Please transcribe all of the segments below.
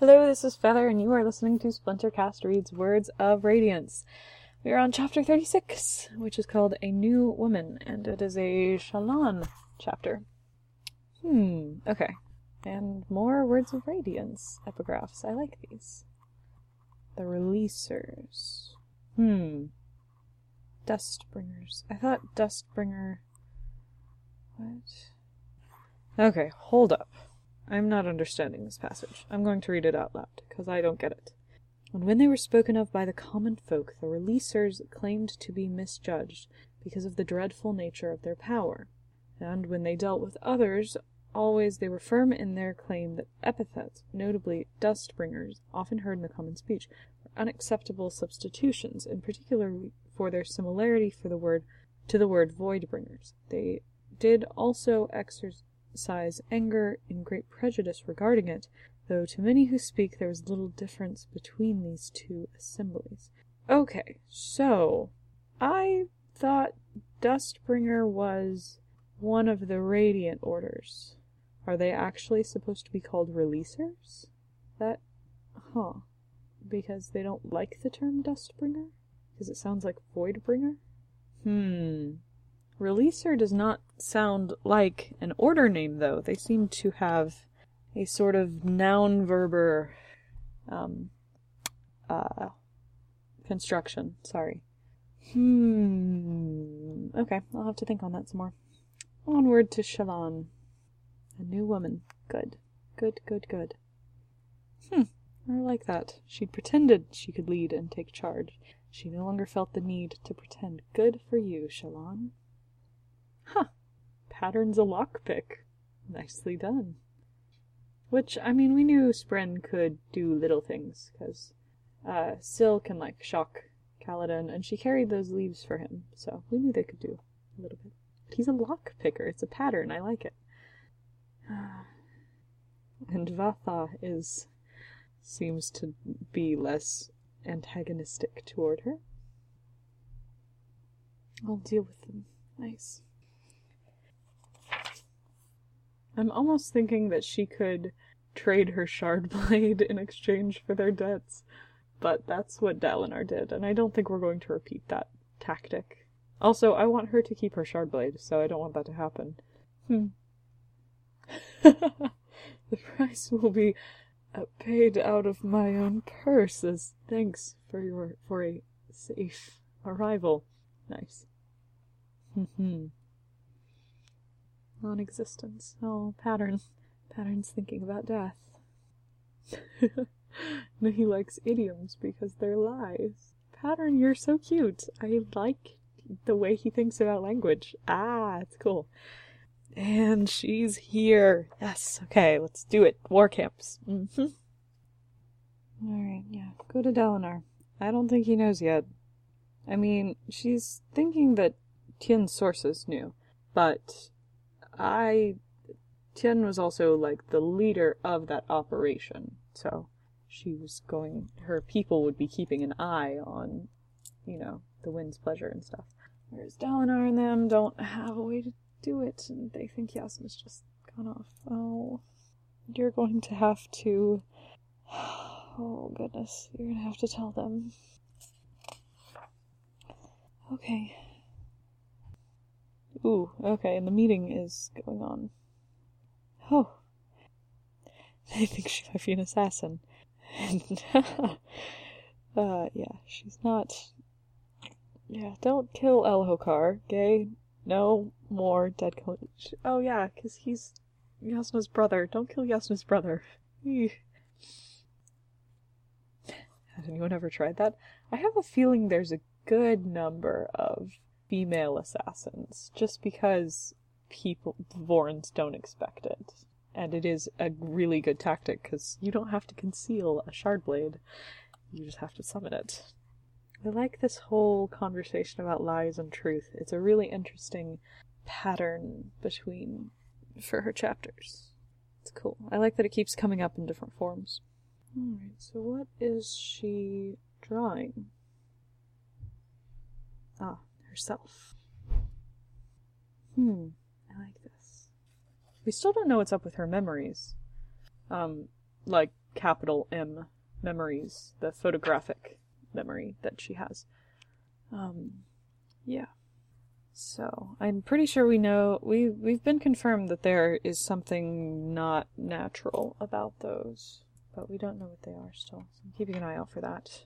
Hello, this is Feather, and you are listening to Splintercast Reads Words of Radiance. We are on chapter 36, which is called A New Woman, and it is a Shallan chapter. Hmm, okay. And more Words of Radiance epigraphs. I like these. The Releasers. Hmm. Dustbringers. I thought Dustbringer. What? Okay, hold up. I'm not understanding this passage. I'm going to read it out loud, because I don't get it. And when they were spoken of by the common folk, the releasers claimed to be misjudged because of the dreadful nature of their power. And when they dealt with others, always they were firm in their claim that epithets, notably dust bringers, often heard in the common speech, were unacceptable substitutions, in particular for their similarity for the word to the word void bringers. They did also exercise exercise anger and great prejudice regarding it, though to many who speak there is little difference between these two assemblies. Okay, so I thought Dustbringer was one of the Radiant Orders. Are they actually supposed to be called Releasers? That, huh? Because they don't like the term Dustbringer? Because it sounds like Voidbringer? Hmm. Releaser does not sound like an order name, though. They seem to have a sort of noun verber um, uh, construction. Sorry. Hmm. Okay, I'll have to think on that some more. Onward to Shallan. A new woman. Good. Good, good, good. Hmm. I like that. She'd pretended she could lead and take charge. She no longer felt the need to pretend. Good for you, Shallan. Huh. Pattern's a lockpick. Nicely done. Which, I mean, we knew Spren could do little things, because uh, Syl can, like, shock Kaladin, and she carried those leaves for him, so we knew they could do a little bit. But he's a lockpicker. It's a pattern. I like it. and Vathah is... seems to be less antagonistic toward her. I'll deal with them. Nice. I'm almost thinking that she could trade her shard blade in exchange for their debts. But that's what Dalinar did, and I don't think we're going to repeat that tactic. Also, I want her to keep her shard blade, so I don't want that to happen. Hmm. the price will be uh, paid out of my own purse as thanks for your for a safe arrival. Nice. Hmm non-existence. Oh, pattern. Pattern's thinking about death. no, he likes idioms because they're lies. Pattern, you're so cute. I like the way he thinks about language. Ah, it's cool. And she's here. Yes, okay, let's do it. War camps. Mm-hmm. Alright, yeah. Go to Dalinar. I don't think he knows yet. I mean, she's thinking that Tyn's sources knew, but I Tyn was also like the leader of that operation, so she was going. Her people would be keeping an eye on, you know, the wind's pleasure and stuff. Whereas Dalinar and them don't have a way to do it, and they think Jasnah's just gone off. Oh, you're going to have to. Oh goodness, you're gonna have to tell them. Okay. Ooh, okay, and the meeting is going on. Oh. They think she might be an assassin. And, uh, yeah, she's not. Yeah, don't kill Elhokar, gay. No more dead coach. Oh, yeah, because he's Jasnah's brother. Don't kill Jasnah's brother. Has anyone ever tried that? I have a feeling there's a good number of female assassins just because people Vorins don't expect it. And it is a really good tactic because you don't have to conceal a shard blade. You just have to summon it. I like this whole conversation about lies and truth. It's a really interesting pattern between for her chapters. It's cool. I like that it keeps coming up in different forms. Alright, so what is she drawing? Ah, herself. Hmm, I like this. We still don't know what's up with her memories. Um, like, capital M memories, the photographic memory that she has. Um, yeah. So I'm pretty sure we know we we've been confirmed that there is something not natural about those, but we don't know what they are still. So I'm keeping an eye out for that.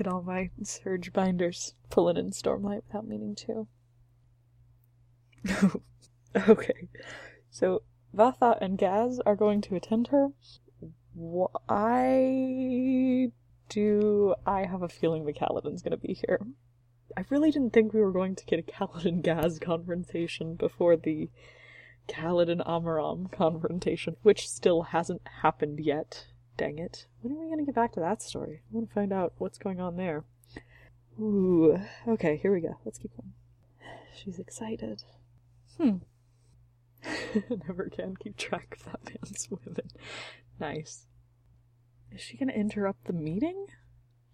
At all my surge binders pulling in Stormlight without meaning to. okay, so Vathah and Gaz are going to attend her. Why do I have a feeling the Kaladin's gonna be here? I really didn't think we were going to get a Kaladin Gaz confrontation before the Kaladin Amaram confrontation, which still hasn't happened yet. Dang it. When are we gonna get back to that story? I want to find out what's going on there. Ooh. Okay, here we go. Let's keep going. She's excited. Hmm. Never can keep track of that man's women. Nice. Is she gonna interrupt the meeting?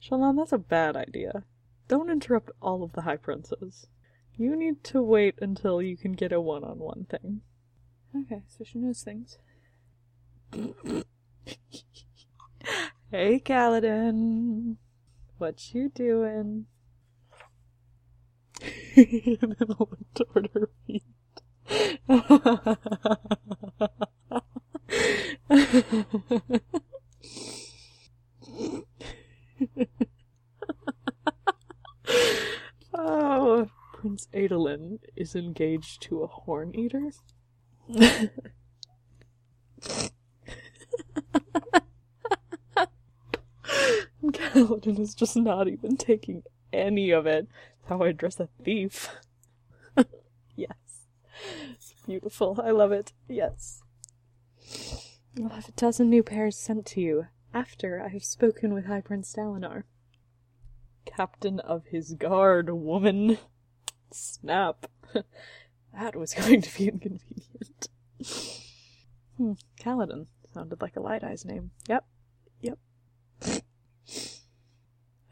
Shallan, that's a bad idea. Don't interrupt all of the High Princes. You need to wait until you can get a one on one thing. Okay, so she knows things. Hey, Kaladin. What you doing? and then toward her feet. oh, Prince Adolin is engaged to a horn eater. Kaladin is just not even taking any of it. How I dress a thief. yes. It's beautiful. I love it. Yes. I'll have a dozen new pairs sent to you after I have spoken with High Prince Dalinar. Captain of his guard, woman. Snap. that was going to be inconvenient. hmm, Kaladin. Sounded like a Light Eye's name. Yep.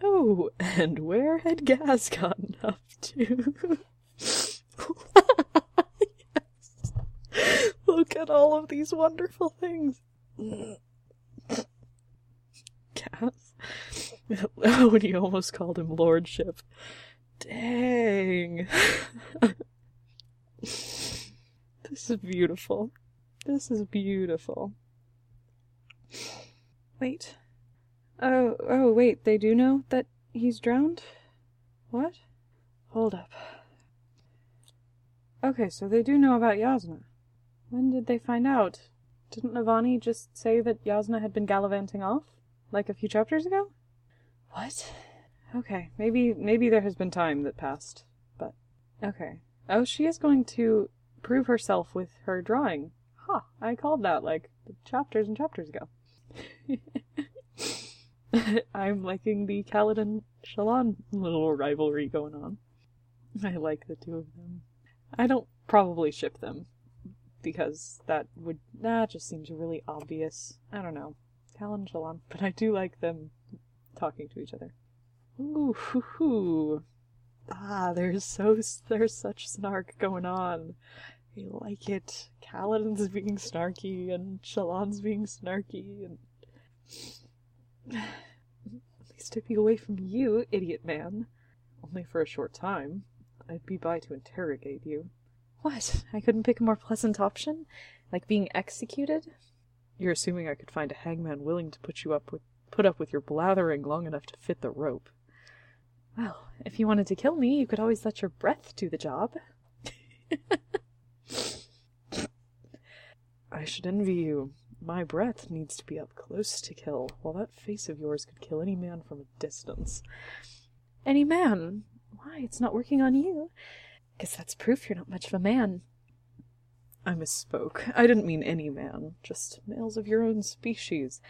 Oh, and where had Gaz gotten up to? yes. Look at all of these wonderful things. Gaz. Oh, and he almost called him Lordship. Dang. this is beautiful. This is beautiful. Wait. Oh, oh, wait, they do know that he's drowned? What? Hold up. Okay, so they do know about Jasnah. When did they find out? Didn't Navani just say that Jasnah had been gallivanting off? Like a few chapters ago? What? Okay, maybe maybe there has been time that passed, but okay. Oh, she is going to prove herself with her drawing. Ha! Huh, I called that like chapters and chapters ago. I'm liking the Kaladin Shallan little rivalry going on. I like the two of them. I don't probably ship them because that would that just seems really obvious. I don't know. Kaladin Shallan, but I do like them talking to each other. Ooh, hoo, hoo. Ah, there's so there's such snark going on. I like it. Kaladin's being snarky and Shallan's being snarky and at least I'd be away from you, idiot man. Only for a short time. I'd be by to interrogate you. What? I couldn't pick a more pleasant option? Like being executed? You're assuming I could find a hangman willing to put you up with put up with your blathering long enough to fit the rope. Well, if you wanted to kill me, you could always let your breath do the job. I should envy you. My breath needs to be up close to kill, while that face of yours could kill any man from a distance. Any man? Why, it's not working on you. Guess that's proof you're not much of a man. I misspoke. I didn't mean any man, just males of your own species.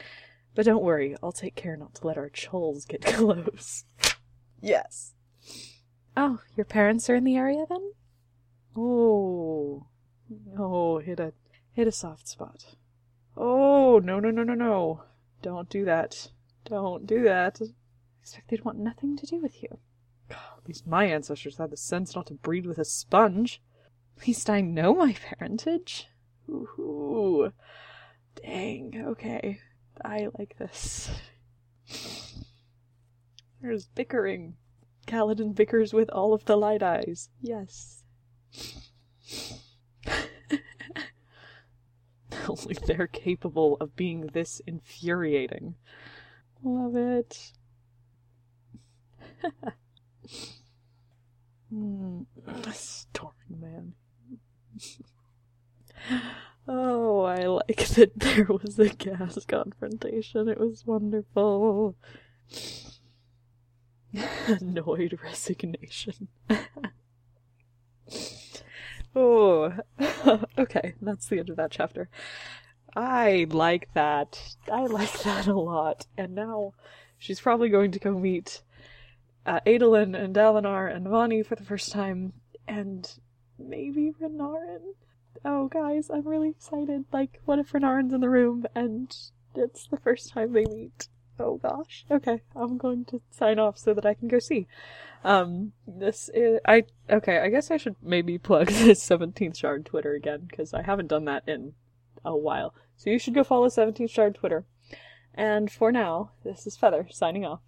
But don't worry, I'll take care not to let our chulls get close. yes. Oh, your parents are in the area then? Oh. Oh, hit a hit a soft spot. Oh, no, no, no, no, no. Don't do that. Don't do that. I expect they'd want nothing to do with you. At least my ancestors had the sense not to breed with a sponge. At least I know my parentage. Ooh. Dang, okay. I like this. There's bickering. Kaladin bickers with all of the light eyes. Yes. Only they're capable of being this infuriating. Love it. mm. Man. oh, I like that there was a Gaz confrontation. It was wonderful. Annoyed resignation. Oh, okay, that's the end of that chapter. I like that. I like that a lot. And now she's probably going to go meet uh, Adolin and Dalinar and Vani for the first time, and maybe Renarin. Oh, guys, I'm really excited. Like, what if Renarin's in the room and it's the first time they meet? Oh gosh. Okay, I'm going to sign off so that I can go see. Um, this is, I, okay, I guess I should maybe plug this 17th Shard Twitter again, because I haven't done that in a while. So you should go follow 17th Shard Twitter. And for now, this is Feather, signing off.